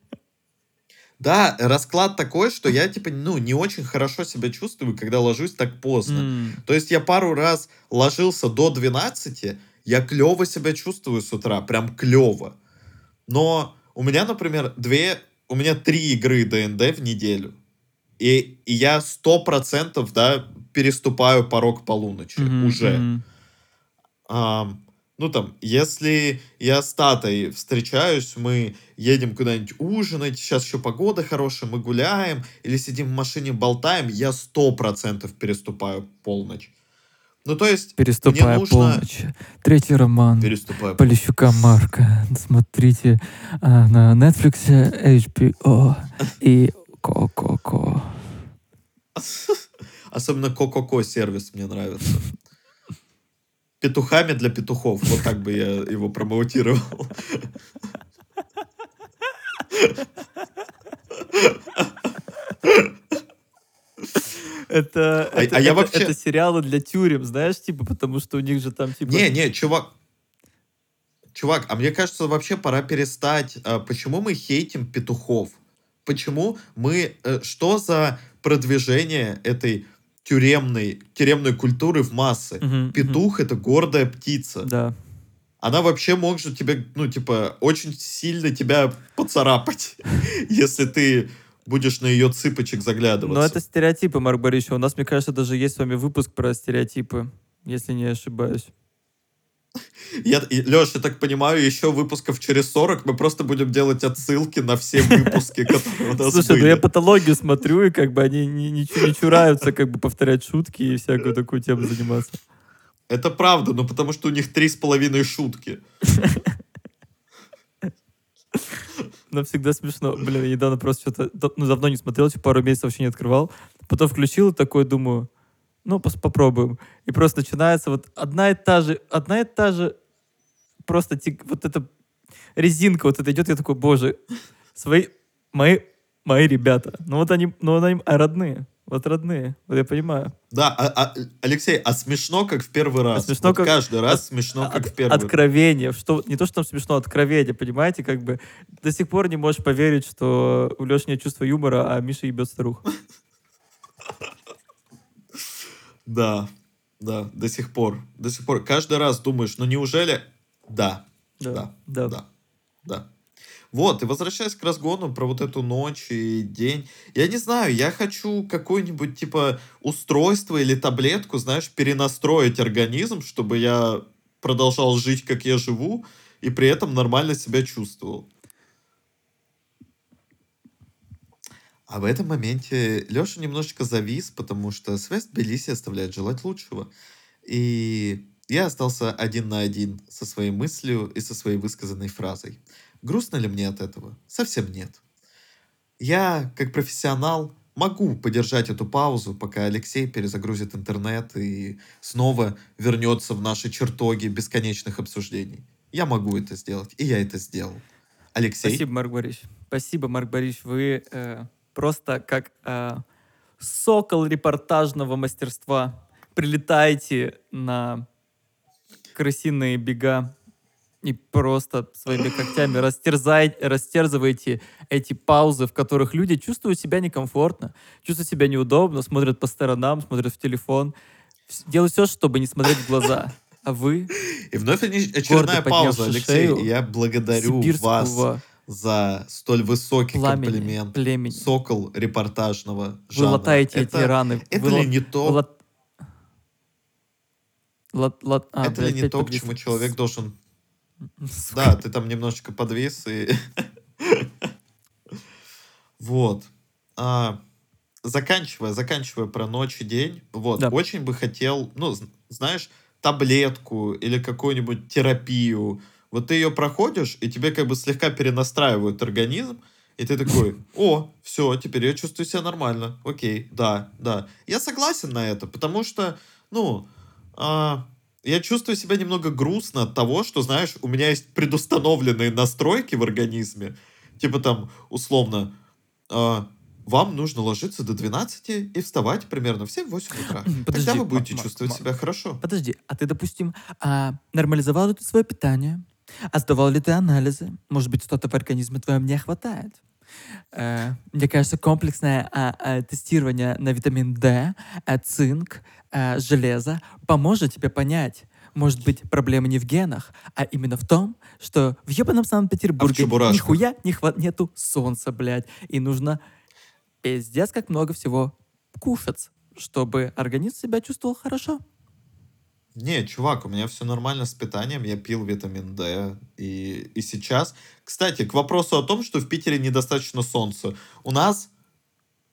Да, расклад такой, что я, типа, ну, не очень хорошо себя чувствую, когда ложусь так поздно. М, То есть я пару раз ложился до 12, я клево себя чувствую с утра, прям клево. Но у меня, например, две, у меня три игры ДНД в неделю. И, и я сто процентов, да, переступаю порог полуночи мгм, уже. Ам, ну там, если я с Татой встречаюсь, мы едем куда-нибудь ужинать, сейчас еще погода хорошая, мы гуляем, или сидим в машине, болтаем, я сто процентов переступаю полночь. Ну, то есть, Переступая нужно- полночь. Третий роман. переступаю Полищука Марка. Смотрите а, на Netflix, HBO и Ко-Ко-Ко. Особенно Кококо сервис мне нравится. Петухами для петухов. Вот так бы я его промоутировал. Это, А- это, а я это- вообще- это сериалы для тюрем, знаешь, типа, потому что у них же там типа... Не, не, чувак. Чувак, а мне кажется, вообще пора перестать. а, почему мы хейтим петухов? Почему мы... э, что за продвижение этой тюремной, тюремной культуры в массы? Мгм. Петух — это гордая птица. Да. Она вообще может тебе, ну, типа, очень сильно тебя поцарапать, если ты будешь на ее цыпочек заглядываться. Но это стереотипы, Марк Борисович. У нас, мне кажется, даже есть с вами выпуск про стереотипы, если не ошибаюсь. Я, Леш, я так понимаю, еще выпусков через 40 мы просто будем делать отсылки на все выпуски, которые у нас Слушай, ну были. я патологию смотрю, и как бы они ни- ничего не чураются, как бы повторять шутки и всякую такую тему заниматься. Это правда, но потому что у них три с половиной шутки. Но всегда смешно. Блин, я недавно просто что-то... Ну, давно не смотрел, пару месяцев вообще не открывал. Потом включил и такой, думаю, ну, пос- попробуем. И просто начинается вот одна и та же... Одна и та же... Просто тик- вот эта резинка вот это идет, я такой, боже, свои... Мои, мои ребята. Ну, вот они, ну, вот они а родные. Вот родные. Вот я понимаю. Да, а- а- Алексей, а смешно, как в первый раз. смешно, Вот как- каждый раз от- смешно, как От- в первый раз. откровение. Что, не то, что там смешно, откровение, понимаете? Как бы до сих пор не можешь поверить, что у Леши нет чувства юмора, а Миша ебет старух. Да, да, до сих пор. До сих пор. Каждый раз думаешь, ну неужели... Да, да, да. да, да. Вот, и возвращаясь к разгону про вот эту ночь и день, я не знаю, я хочу какое-нибудь типа устройство или таблетку, знаешь, перенастроить организм, чтобы я продолжал жить, как я живу, и при этом нормально себя чувствовал. А в этом моменте Леша немножечко завис, потому что связь Тбилиси оставляет желать лучшего. И я остался один на один со своей мыслью и со своей высказанной фразой. Грустно ли мне от этого? Совсем нет. Я, как профессионал, могу подержать эту паузу, пока Алексей перезагрузит интернет и снова вернется в наши чертоги бесконечных обсуждений. Я могу это сделать, и я это сделал. Алексей? Спасибо, Марк Борисович. Спасибо, Марк Борисович. Вы э, просто как э, сокол репортажного мастерства прилетаете на крысиные бега и просто своими когтями растерзай, растерзываете эти паузы, в которых люди чувствуют себя некомфортно, чувствуют себя неудобно, смотрят по сторонам, смотрят в телефон, делают все, чтобы не смотреть в глаза. А вы... И вновь очередная пауза, Алексей. Шею я благодарю вас за столь высокий пламени, комплимент. Племени. Сокол репортажного жанра. Вы латаете это, эти раны. Это вы ли не то... Лат... Лат, лат... А, это блядь, ли не то, к чему человек должен... Сука. Да, ты там немножечко подвис и... вот. А, заканчивая, заканчивая про ночь и день, вот, да. очень бы хотел, ну, знаешь, таблетку или какую-нибудь терапию, вот ты ее проходишь, и тебе как бы слегка перенастраивают организм, и ты такой, о, все, теперь я чувствую себя нормально. Окей, да, да. Я согласен на это, потому что, ну, а, я чувствую себя немного грустно от того, что, знаешь, у меня есть предустановленные настройки в организме. Типа там, условно, а, вам нужно ложиться до 12 и вставать примерно в 7-8 утра. Подожди, Тогда вы будете Марк, чувствовать Марк, себя хорошо. Подожди, а ты, допустим, а, нормализовал это свое питание, а сдавал ли ты анализы? Может быть, что-то в организме твоем не хватает? Э, мне кажется, комплексное а, а, тестирование на витамин D, а, цинк, а, железо поможет тебе понять, может быть, проблема не в генах, а именно в том, что в ебаном Санкт-Петербурге а нихуя не хват нету солнца, блядь. И нужно пиздец как много всего кушать, чтобы организм себя чувствовал хорошо. Не, чувак, у меня все нормально с питанием, я пил витамин D, и, и сейчас... Кстати, к вопросу о том, что в Питере недостаточно солнца. У нас,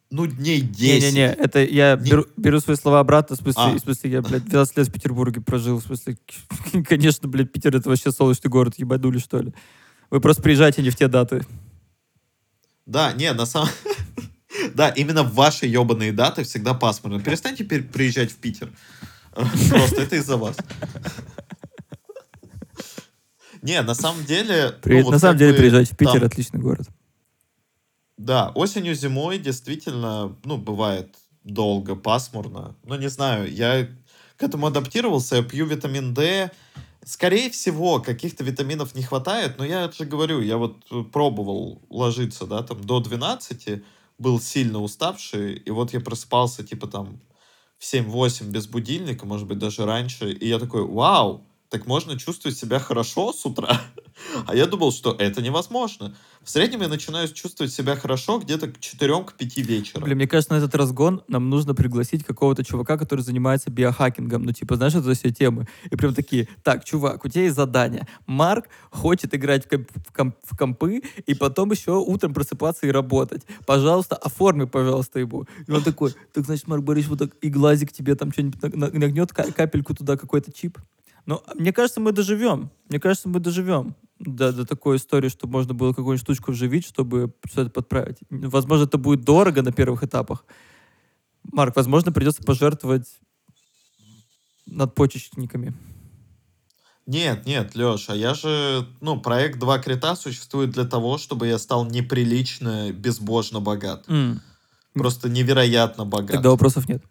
ну, дней 10. Не-не-не, это я Не... беру, беру свои слова обратно, в смысле, а. в смысле, я, блядь, 12 лет в Петербурге прожил, в смысле, конечно, блядь, Питер это вообще солнечный город, ебадули, что ли. Вы просто приезжаете не в те даты. Да, не, на самом... Да, именно в ваши ебаные даты всегда пасмурно. Перестаньте приезжать в Питер. Просто это из-за вас. Не, на самом деле... Ну, вот на самом деле приезжать в Питер там... отличный город. Да, осенью, зимой действительно, ну, бывает долго, пасмурно. Ну, не знаю, я к этому адаптировался, я пью витамин D. Скорее всего, каких-то витаминов не хватает, но я же говорю, я вот пробовал ложиться, да, там до 12, был сильно уставший, и вот я просыпался, типа, там, в 7-8 без будильника, может быть, даже раньше. И я такой, вау, так можно чувствовать себя хорошо с утра. А я думал, что это невозможно. В среднем я начинаю чувствовать себя хорошо где-то к 4 к 5 вечера. Блин, мне кажется, на этот разгон нам нужно пригласить какого-то чувака, который занимается биохакингом. Ну, типа, знаешь, это все темы. И прям такие, так, чувак, у тебя есть задание. Марк хочет играть в, комп в, комп в компы и потом еще утром просыпаться и работать. Пожалуйста, оформи, пожалуйста, его. И он такой, так, значит, Марк Борисович, вот так и глазик тебе там что-нибудь нагнет, капельку туда, какой-то чип. Ну, мне кажется, мы доживем. Мне кажется, мы доживем до, до такой истории, чтобы можно было какую-нибудь штучку вживить, чтобы что-то подправить. Возможно, это будет дорого на первых этапах. Марк, возможно, придется пожертвовать надпочечниками. Нет, нет, Леша, я же, ну, проект «Два крита» существует для того, чтобы я стал неприлично, безбожно богат. Mm. Просто невероятно богат. Тогда вопросов нет.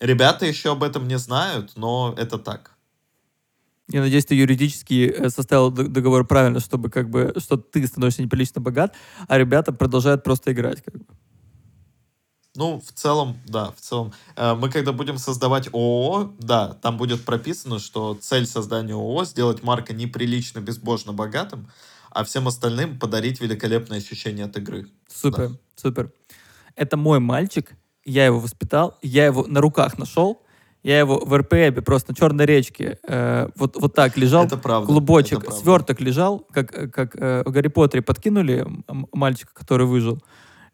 Ребята еще об этом не знают, но это так. Я надеюсь, ты юридически э, составил договор правильно, чтобы как бы, что ты становишься неприлично богат, а ребята продолжают просто играть. Как бы. Ну, в целом, да, в целом. Э, мы когда будем создавать ООО, да, там будет прописано, что цель создания ООО — сделать Марка неприлично безбожно богатым, а всем остальным подарить великолепное ощущение от игры. Супер, супер. Это мой мальчик, я его воспитал, я его на руках нашел, я его в РПЭБе просто на Черной речке э, вот, вот так лежал, Это правда. клубочек, это правда. сверток лежал, как, как э, в Гарри Поттере подкинули мальчика, который выжил.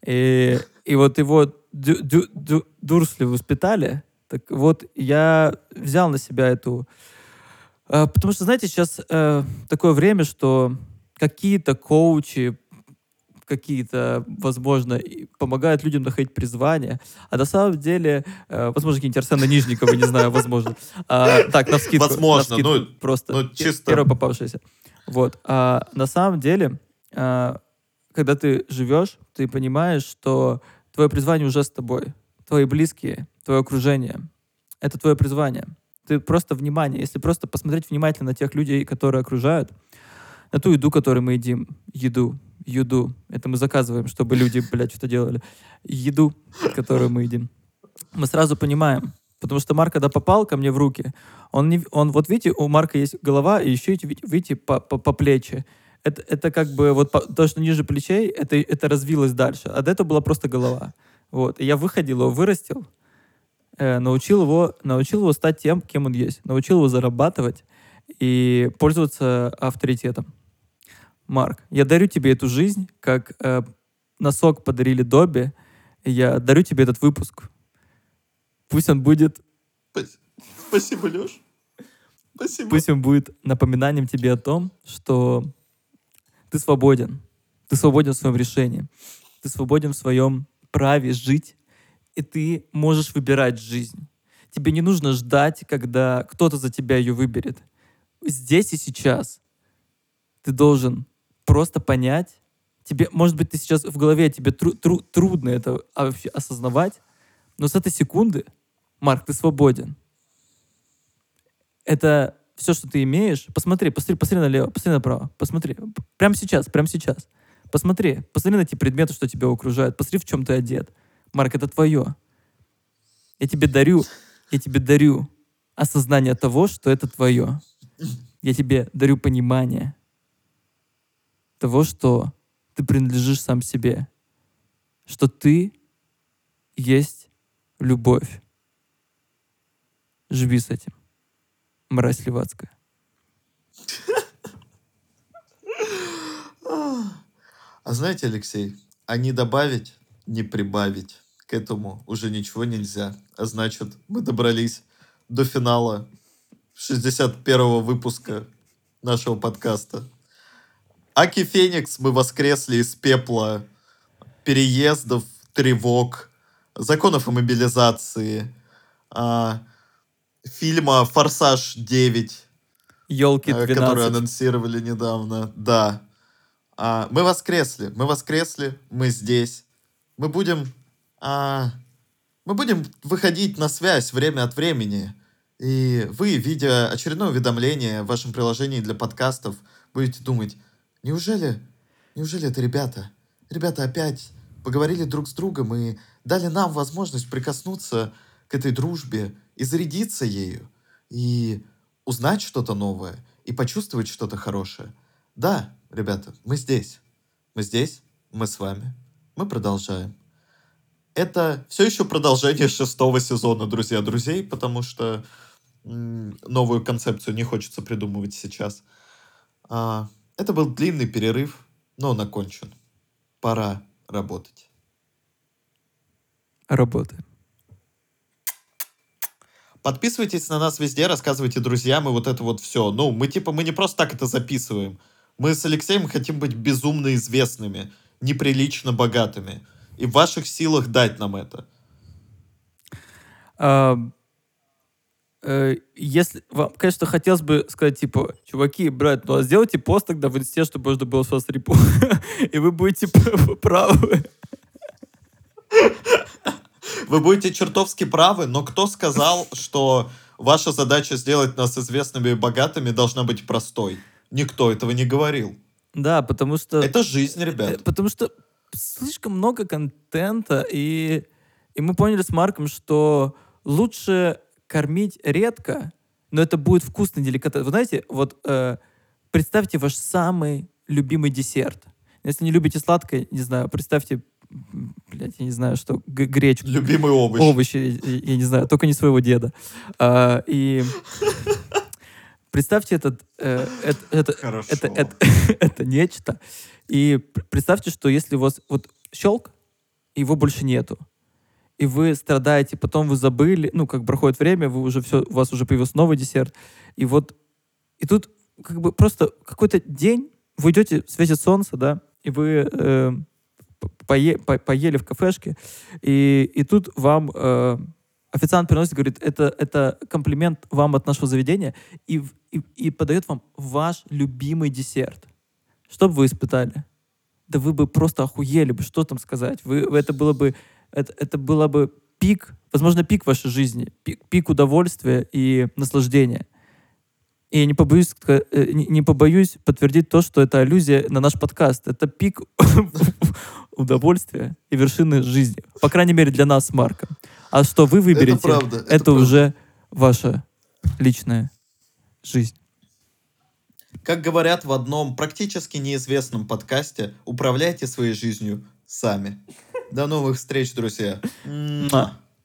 И, и вот его дю, дю- дю- Дурсли воспитали. Так вот, я взял на себя эту... э, потому что, знаете, сейчас э, такое время, что какие-то коучи, какие-то, возможно, помогают людям находить призвание, а на самом деле, э, возможно, какие-нибудь Арсена Нижникова, не знаю, возможно. А, так, на вскидку. Возможно, навскидку, ну, просто ну, чисто- первый попавшийся. Вот. А на самом деле, а, когда ты живешь, ты понимаешь, что твое призвание уже с тобой. Твои близкие, твое окружение. Это твое призвание. Ты просто внимание. Если просто посмотреть внимательно на тех людей, которые окружают, на ту еду, которую мы едим, еду, еду, это мы заказываем, чтобы люди, блядь, что-то делали, еду, которую мы едим, мы сразу понимаем, потому что Марк, когда попал ко мне в руки, он, не, он вот видите, у Марка есть голова, и еще, эти, видите, по, по, по плечи. Это, это как бы вот по- то, что ниже плечей, это, это развилось дальше. А до этого была просто голова. Вот. И я выходил его, вырастил, э, научил, его, научил его стать тем, кем он есть. Научил его зарабатывать и пользоваться авторитетом. Марк, я дарю тебе эту жизнь, как э, носок подарили Добби. Я дарю тебе этот выпуск. Пусть он будет, Спас- Спасибо, Леш. Спасибо. пусть он будет напоминанием тебе о том, что ты свободен. Ты свободен в своем решении. Ты свободен в своем праве жить. И ты можешь выбирать жизнь. Тебе не нужно ждать, когда кто-то за тебя ее выберет. Здесь и сейчас ты должен просто понять. Тебе, может быть, ты сейчас в голове тебе тру- тру- трудно это а, вообще осознавать, но с этой секунды, Марк, ты свободен. Это все, что ты имеешь. Посмотри, посмотри, посмотри налево, посмотри направо, посмотри. Прямо сейчас, прямо сейчас. Посмотри, посмотри на эти предметы, что тебя окружают. Посмотри, в чем ты одет. Марк, это твое. Я тебе дарю, я тебе дарю осознание того, что это твое. Я тебе дарю понимание того, что ты принадлежишь сам себе. Что ты есть любовь. Живи с этим. Мразь левацкая. А знаете, Алексей, а не добавить, не прибавить к этому уже ничего нельзя. А значит, мы добрались до финала 61-го выпуска нашего подкаста. Аки Феникс, мы воскресли из пепла переездов, тревог, законов о мобилизации, а, фильма «Форсаж 9», Елки э, который 12. анонсировали недавно. Да. А, мы воскресли. Мы воскресли. Мы здесь. Мы будем... а, мы будем выходить на связь время от времени. И вы, видя очередное уведомление в вашем приложении для подкастов, будете думать, неужели, неужели это ребята? Ребята опять поговорили друг с другом и дали нам возможность прикоснуться к этой дружбе и зарядиться ею. И узнать что-то новое и почувствовать что-то хорошее. Да, ребята, мы здесь. Мы здесь, мы с вами. Мы продолжаем. Это все еще продолжение шестого сезона «Друзья друзей», потому что новую концепцию не хочется придумывать сейчас. А, это был длинный перерыв, но он окончен. Пора работать. Работаем. Подписывайтесь на нас везде, рассказывайте друзьям и вот это вот все. Ну, мы типа, мы не просто так это записываем. Мы с Алексеем хотим быть безумно известными, неприлично богатыми. И в ваших силах дать нам это. Э, если вам, конечно, хотелось бы сказать, типа, чуваки, брат, ну а сделайте пост тогда в инсте, чтобы можно было с вас репу. И вы будете правы. Вы будете чертовски правы, но кто сказал, что ваша задача сделать нас известными и богатыми должна быть простой? Никто этого не говорил. Да, потому что... Это жизнь, Э, ребят. Потому что слишком много контента, и, и мы поняли с Марком, что лучше кормить редко, но это будет вкусный деликатес. Вы знаете, вот э, представьте ваш самый любимый десерт. Если не любите сладкое, не знаю, представьте, блядь, я не знаю, что, гречку, Любимый овощ. овощи, я, я не знаю, только не своего деда. А, и представьте этот, э, это, это, Хорошо. это, это, это нечто. И пр- представьте, что если у вас вот щелк, его больше нету, и вы страдаете, потом вы забыли, ну, как проходит время, вы уже все, у вас уже появился новый десерт, и вот, и тут как бы просто какой-то день, вы идете, светит солнце, да, и вы э, пое- по- поели в кафешке, и, и тут вам э, официант приносит, говорит, это, это комплимент вам от нашего заведения, и, и, и подает вам ваш любимый десерт. Что бы вы испытали? Да вы бы просто охуели бы, что там сказать. Вы, это было бы, это, это было бы пик, возможно, пик вашей жизни, пик, пик удовольствия и наслаждения. И я не побоюсь, э, не побоюсь подтвердить то, что это аллюзия на наш подкаст. Это пик удовольствия и вершины жизни. По крайней мере, для нас с Марком. А что вы выберете, правда, это это правда. уже ваша личная жизнь. Как говорят в одном практически неизвестном подкасте, управляйте своей жизнью сами. До новых встреч, друзья.